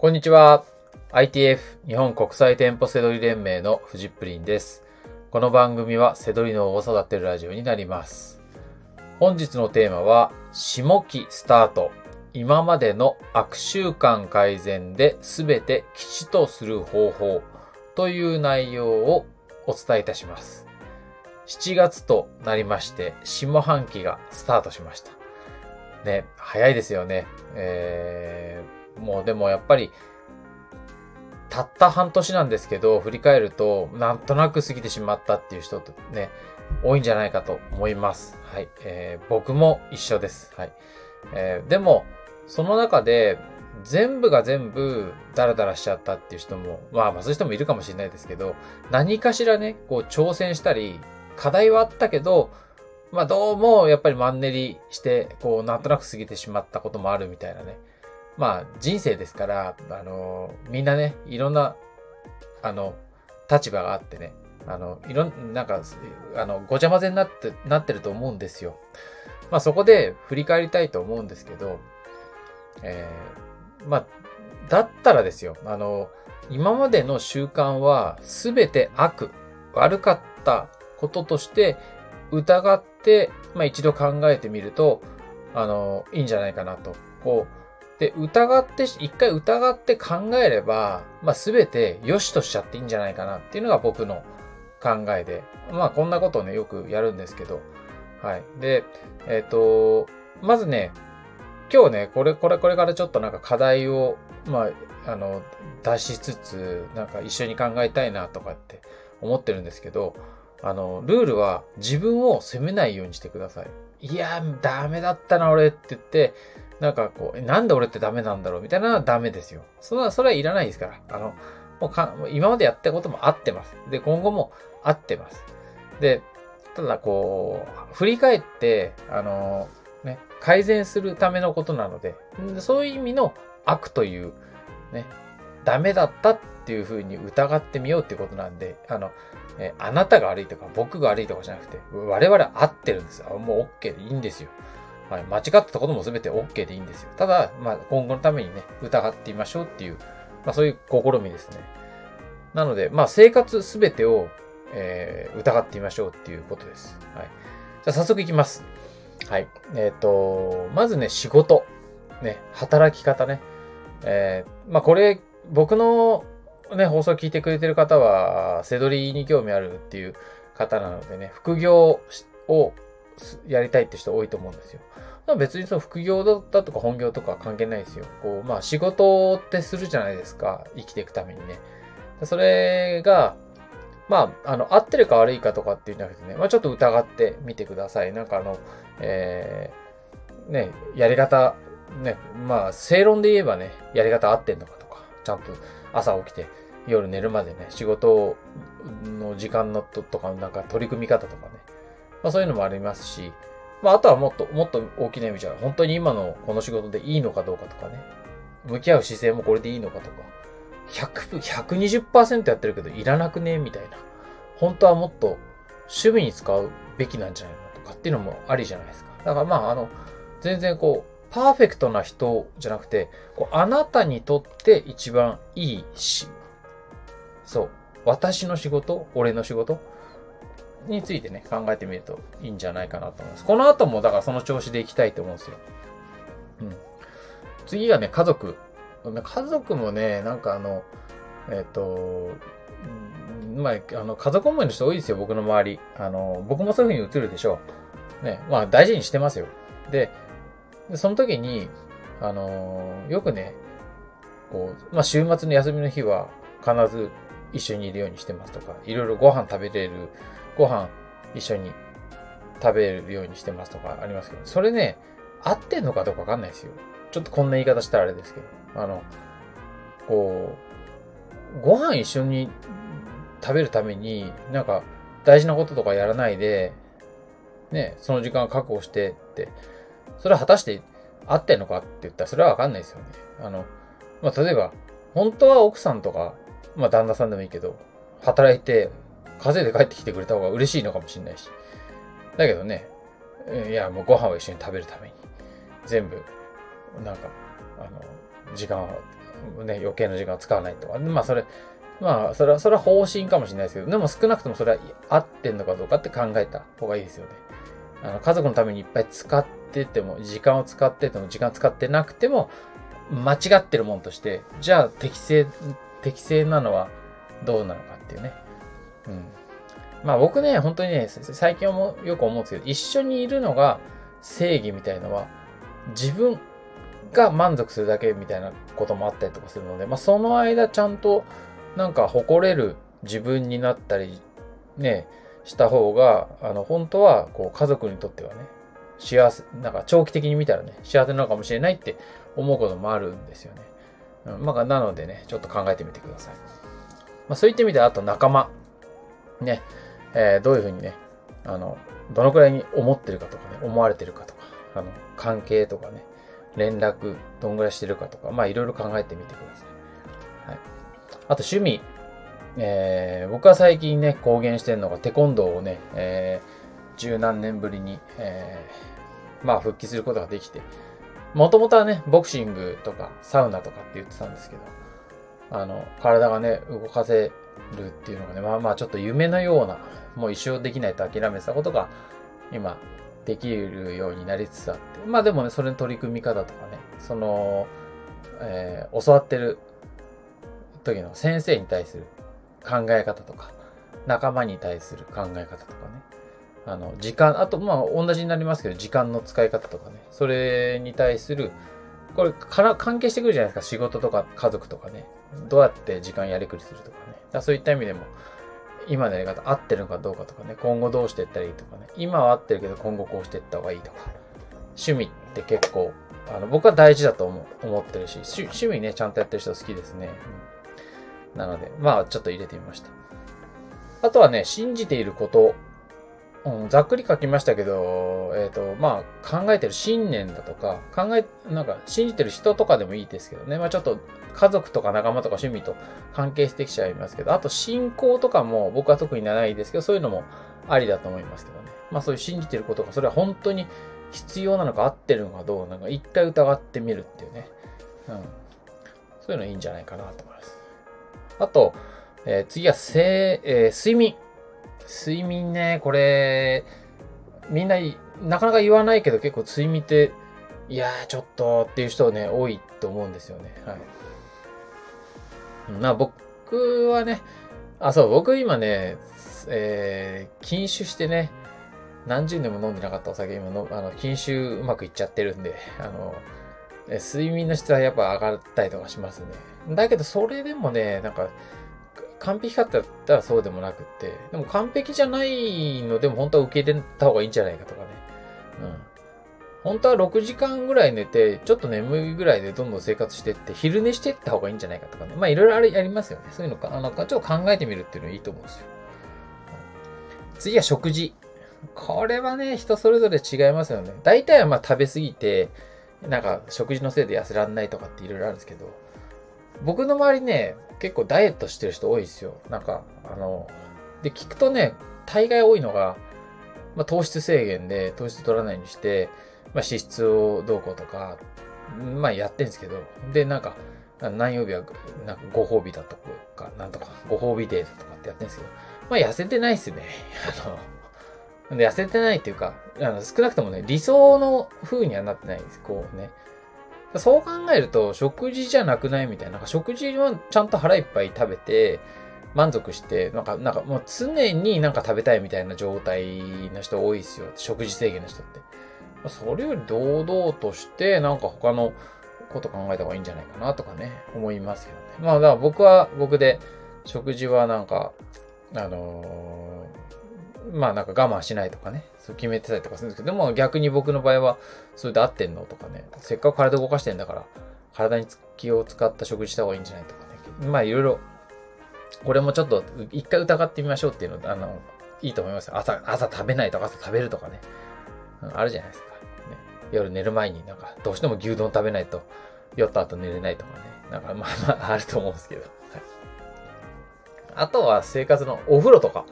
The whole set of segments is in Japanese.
こんにちは。ITF 日本国際店舗セドリ連盟のフジップリンです。この番組はセドリ脳を育てるラジオになります。本日のテーマは、下期スタート。今までの悪習慣改善で全て吉とする方法という内容をお伝えいたします。7月となりまして、下半期がスタートしました。ね、早いですよね。えー、もうでもやっぱり、たった半年なんですけど、振り返ると、なんとなく過ぎてしまったっていう人とね、多いんじゃないかと思います。はい。えー僕も一緒です。はい。えーでも、その中で、全部が全部ダラダラしちゃったっていう人も、まあまあそういう人もいるかもしれないですけど、何かしらね、こう挑戦したり、課題はあったけど、まあどうもやっぱりマンネリして、こうなんとなく過ぎてしまったこともあるみたいなね。まあ人生ですから、あのみんなね、いろんな、あの、立場があってね、あの、いろん、ななんか、あの、ごちゃ混ぜになって、なってると思うんですよ。まあそこで振り返りたいと思うんですけど、えーまあ、だったらですよ、あの、今までの習慣はすべて悪、悪かったこととして疑って、まあ一度考えてみると、あの、いいんじゃないかなと。こう、で、疑って、一回疑って考えれば、まあ全て良しとしちゃっていいんじゃないかなっていうのが僕の考えで、まあこんなことをね、よくやるんですけど、はい。で、えっ、と、まずね、今日ね、これ、これ、これからちょっとなんか課題を、まあ、あの、出しつつ、なんか一緒に考えたいなとかって思ってるんですけど、あの、ルールは自分を責めないようにしてください。いや、ダメだったな、俺って言って、なんかこう、なんで俺ってダメなんだろうみたいなのはダメですよ。それは、それはいらないですから。あの、もうか、今までやったことも合ってます。で、今後も合ってます。で、ただこう、振り返って、あの、ね、改善するためのことなので、そういう意味の悪という、ね、ダメだったっていうふうに疑ってみようっていうことなんで、あの、えあなたが悪いとか僕が悪いとかじゃなくて、我々合ってるんですよ。もう OK でいいんですよ。はい、間違ってたことも全て OK でいいんですよ。ただ、まあ、今後のためにね、疑ってみましょうっていう、まあ、そういう試みですね。なので、まあ、生活すべてを、えー疑ってみましょうっていうことです。はい。じゃあ、早速いきます。はい。えっ、と、まずね、仕事。ね、働き方ね。えーまあ、これ、僕のね、放送聞いてくれてる方は、セドリに興味あるっていう方なのでね、副業をやりたいって人多いと思うんですよ。別にその副業だとか本業とか関係ないですよ。こう、まあ仕事ってするじゃないですか。生きていくためにね。それが、まあ、あの、合ってるか悪いかとかっていうんじゃなくてね、まあちょっと疑ってみてください。なんかあの、えー、ね、やり方、ね、まあ正論で言えばね、やり方合ってんのかとか、ちゃんと朝起きて夜寝るまでね、仕事の時間のととか、なんか取り組み方とかね、まあそういうのもありますし、まああとはもっと、もっと大きな意味じゃ、本当に今のこの仕事でいいのかどうかとかね、向き合う姿勢もこれでいいのかとか、100、120%やってるけどいらなくねみたいな。本当はもっと趣味に使うべきなんじゃないのとかっていうのもありじゃないですか。だからまああの、全然こう、パーフェクトな人じゃなくて、こうあなたにとって一番いいし、そう、私の仕事、俺の仕事についてね、考えてみるといいんじゃないかなと思います。この後もだからその調子でいきたいと思うんですよ。うん。次がね、家族。家族もね、なんかあの、えっ、と、まあ、あの、家族思いの人多いですよ、僕の周り。あの、僕もそういう風に映るでしょう。ね、まあ大事にしてますよ。で、でその時に、あのーよくね、こう、まあ、週末の休みの日は必ず一緒にいるようにしてますとか、いろいろご飯食べれる、ご飯一緒に食べるようにしてますとかありますけど、それね、合ってんのかどうかわかんないですよ。ちょっとこんな言い方したらあれですけど、あの、こう、ご飯一緒に食べるために、なんか大事なこととかやらないで、ね、その時間を確保してって、それは果たして合ってんのかって言ったらそれはわかんないですよね。あの、まあ、例えば、本当は奥さんとか、まあ、旦那さんでもいいけど、働いて、稼いで帰ってきてくれた方が嬉しいのかもしれないし。だけどね、いや、もうご飯を一緒に食べるために、全部、なんか、あの、時間を、ね、余計な時間を使わないとか。まあ、それ、まあ、それは、それは方針かもしれないですけど、でも少なくともそれは合ってんのかどうかって考えた方がいいですよね。あの、家族のためにいっぱい使ってても、時間を使ってても、時間使ってなくても、間違ってるもんとして、じゃあ適正、適正なのはどうなのかっていうね。うん。まあ僕ね、本当にね、最近もよく思うんですけど、一緒にいるのが正義みたいのは、自分が満足するだけみたいなこともあったりとかするので、まあその間ちゃんとなんか誇れる自分になったり、ね、した方が、あの、本当は、こう、家族にとってはね、幸せ、なんか長期的に見たらね、幸せなのかもしれないって思うこともあるんですよね。うん、まあ、なのでね、ちょっと考えてみてください。まあ、そういった意味で、あと仲間。ね、えー、どういうふうにね、あの、どのくらいに思ってるかとかね、思われてるかとか、あの、関係とかね、連絡、どんぐらいしてるかとか、まあ、いろいろ考えてみてください。はい。あと、趣味。えー、僕は最近ね、公言してるのが、テコンドーをね、えー、十何年ぶりに、えー、まあ、復帰することができて、もともとはね、ボクシングとか、サウナとかって言ってたんですけど、あの、体がね、動かせるっていうのがね、まあまあちょっと夢のような、もう一生できないと諦めてたことが、今、できるようになりつつあって。まあでもね、それの取り組み方とかね、その、えー、教わってる時の先生に対する考え方とか、仲間に対する考え方とかね。あの、時間、あと、まあ、同じになりますけど、時間の使い方とかね。それに対する、これから関係してくるじゃないですか。仕事とか家族とかね。どうやって時間やりくりするとかね。だそういった意味でも、今のやり方合ってるのかどうかとかね。今後どうしていったらいいとかね。今は合ってるけど、今後こうしていった方がいいとか。趣味って結構、あの、僕は大事だと思思ってるし、趣味ね、ちゃんとやってる人好きですね。うん、なので、まあ、ちょっと入れてみました。あとはね、信じていることうん、ざっくり書きましたけど、えっ、ー、と、まあ、考えてる信念だとか、考え、なんか、信じてる人とかでもいいですけどね。まあ、ちょっと、家族とか仲間とか趣味と関係してきちゃいますけど、あと、信仰とかも僕は特にないですけど、そういうのもありだと思いますけどね。まあ、そういう信じてることが、それは本当に必要なのか合ってるのかどうなのか、一回疑ってみるっていうね。うん。そういうのいいんじゃないかなと思います。あと、えー、次は、せえー、睡眠。睡眠ね、これ、みんな、なかなか言わないけど結構睡眠って、いやーちょっとっていう人ね、多いと思うんですよね。はい。まあ僕はね、あ、そう、僕今ね、えー、禁酒してね、何十年も飲んでなかったお酒今の、あの、禁酒うまくいっちゃってるんで、あの、睡眠の質はやっぱ上がったりとかしますね。だけどそれでもね、なんか、完璧かって言ったらそうでもなくって、でも完璧じゃないのでも本当は受け入れた方がいいんじゃないかとかね。うん。本当は6時間ぐらい寝て、ちょっと眠いぐらいでどんどん生活してって、昼寝していった方がいいんじゃないかとかね。まあいろいろあれやりますよね。そういうのか、あの、ちょっと考えてみるっていうのはいいと思うんですよ。次は食事。これはね、人それぞれ違いますよね。大体はまあ食べ過ぎて、なんか食事のせいで痩せらんないとかっていろいろあるんですけど、僕の周りね、結構ダイエットしてる人多いですよ。なんか、あの、で、聞くとね、大概多いのが、まあ、糖質制限で糖質取らないようにして、まあ、脂質をどうこうとか、まあ、やってんですけど、で、なんか、何曜日は、なんかご褒美だとか、なんとか、ご褒美デートとかってやってんですけど、まあ、痩せてないっすね。あの、痩せてないっていうか、あの少なくともね、理想の風にはなってないです。こうね。そう考えると、食事じゃなくないみたいな。なんか食事はちゃんと腹いっぱい食べて、満足して、なんか、なんかもう常になんか食べたいみたいな状態の人多いですよ。食事制限の人って。それより堂々として、なんか他のこと考えた方がいいんじゃないかなとかね、思いますけどね。まあ、だから僕は僕で、食事はなんか、あのー、まあなんか我慢しないとかね。そう決めてたりとかするんですけど、でも逆に僕の場合は、それで合ってんのとかね、せっかく体動かしてんだから、体に気を使った食事した方がいいんじゃないとかね。まあいろいろ、これもちょっと一回疑ってみましょうっていうの、あの、いいと思います。朝、朝食べないとか朝食べるとかね。あるじゃないですか。ね、夜寝る前になんか、どうしても牛丼食べないと、酔った後寝れないとかね。なんかまあまああると思うんですけど。はい。あとは生活のお風呂とか。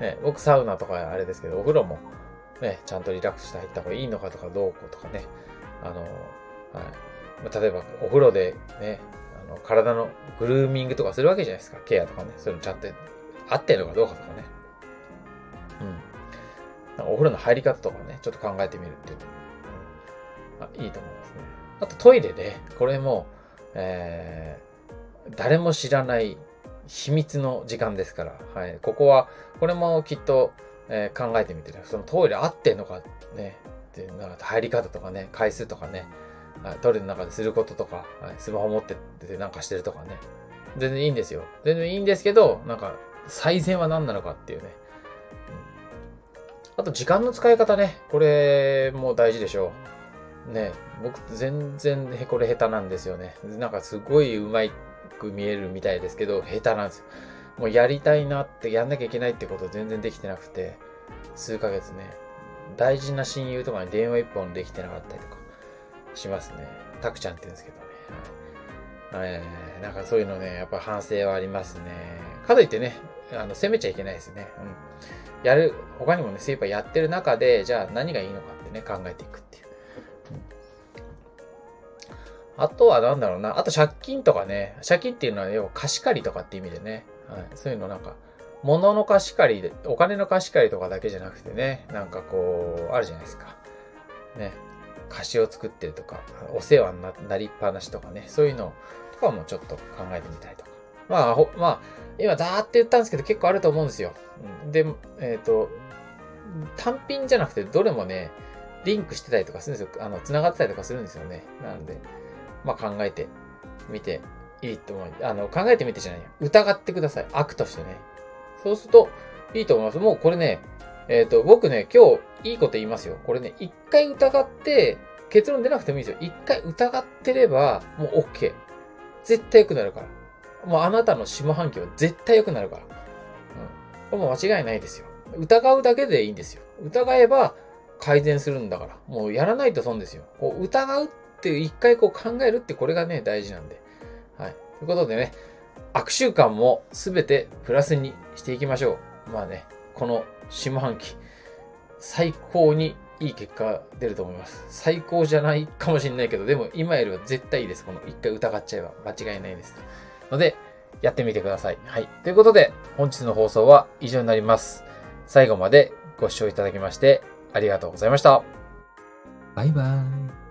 ね、僕サウナとかあれですけど、お風呂もね、ちゃんとリラックスして入った方がいいのかとかどうこうとかね、あの、はい。例えばお風呂でね、あの体のグルーミングとかするわけじゃないですか。ケアとかね。そういうのちゃんと合ってるのかどうかとかね。うん。お風呂の入り方とかね、ちょっと考えてみるっていうの、うん、あいいと思いますね。あとトイレで、これも、えー、誰も知らない秘密の時間ですから、はい。ここは、これもきっと、えー、考えてみてね、そのトイレ合ってんのかね、ってなんか入り方とかね、回数とかね、トイレの中ですることとか、スマホ持っててなんかしてるとかね。全然いいんですよ。全然いいんですけど、なんか、最善は何なのかっていうね。あと、時間の使い方ね。これも大事でしょう。ね、僕全然これ下手なんですよね。なんかすごいうまく見えるみたいですけど、下手なんですよ。もうやりたいなって、やんなきゃいけないってこと全然できてなくて、数ヶ月ね、大事な親友とかに電話一本できてなかったりとかしますね。タクちゃんって言うんですけどね。えー、なんかそういうのね、やっぱ反省はありますね。かといってね、あの、責めちゃいけないですね。うん。やる、他にもね、精一杯やってる中で、じゃあ何がいいのかってね、考えていくってあとはなんだろうな。あと借金とかね。借金っていうのは要は貸し借りとかって意味でね。はい。そういうのなんか、物の貸し借りで、お金の貸し借りとかだけじゃなくてね、なんかこう、あるじゃないですか。ね。貸しを作ってるとか、お世話になりっぱなしとかね、そういうのとかもちょっと考えてみたいとか。まあ、ほまあ、今ザーって言ったんですけど結構あると思うんですよ。で、えっ、ー、と、単品じゃなくてどれもね、リンクしてたりとかするんですよ。あの、繋がってたりとかするんですよね。なので、まあ考えてみていいと思う。あの、考えてみてじゃないよ。疑ってください。悪としてね。そうすると、いいと思います。もうこれね、えっ、ー、と、僕ね、今日いいこと言いますよ。これね、一回疑って、結論出なくてもいいですよ。一回疑ってれば、もう OK。絶対良くなるから。もうあなたの下半期は絶対良くなるから。うん。これも間違いないですよ。疑うだけでいいんですよ。疑えば改善するんだから。もうやらないと損ですよ。こう疑うっっていう一回こう考えるってこれがね、大事なんで。はい。ということでね、悪習慣もすべてプラスにしていきましょう。まあね、この下半期、最高にいい結果が出ると思います。最高じゃないかもしれないけど、でも今よりは絶対いいです。この一回疑っちゃえば間違いないです。ので、やってみてください。はい。ということで、本日の放送は以上になります。最後までご視聴いただきましてありがとうございました。バイバーイ。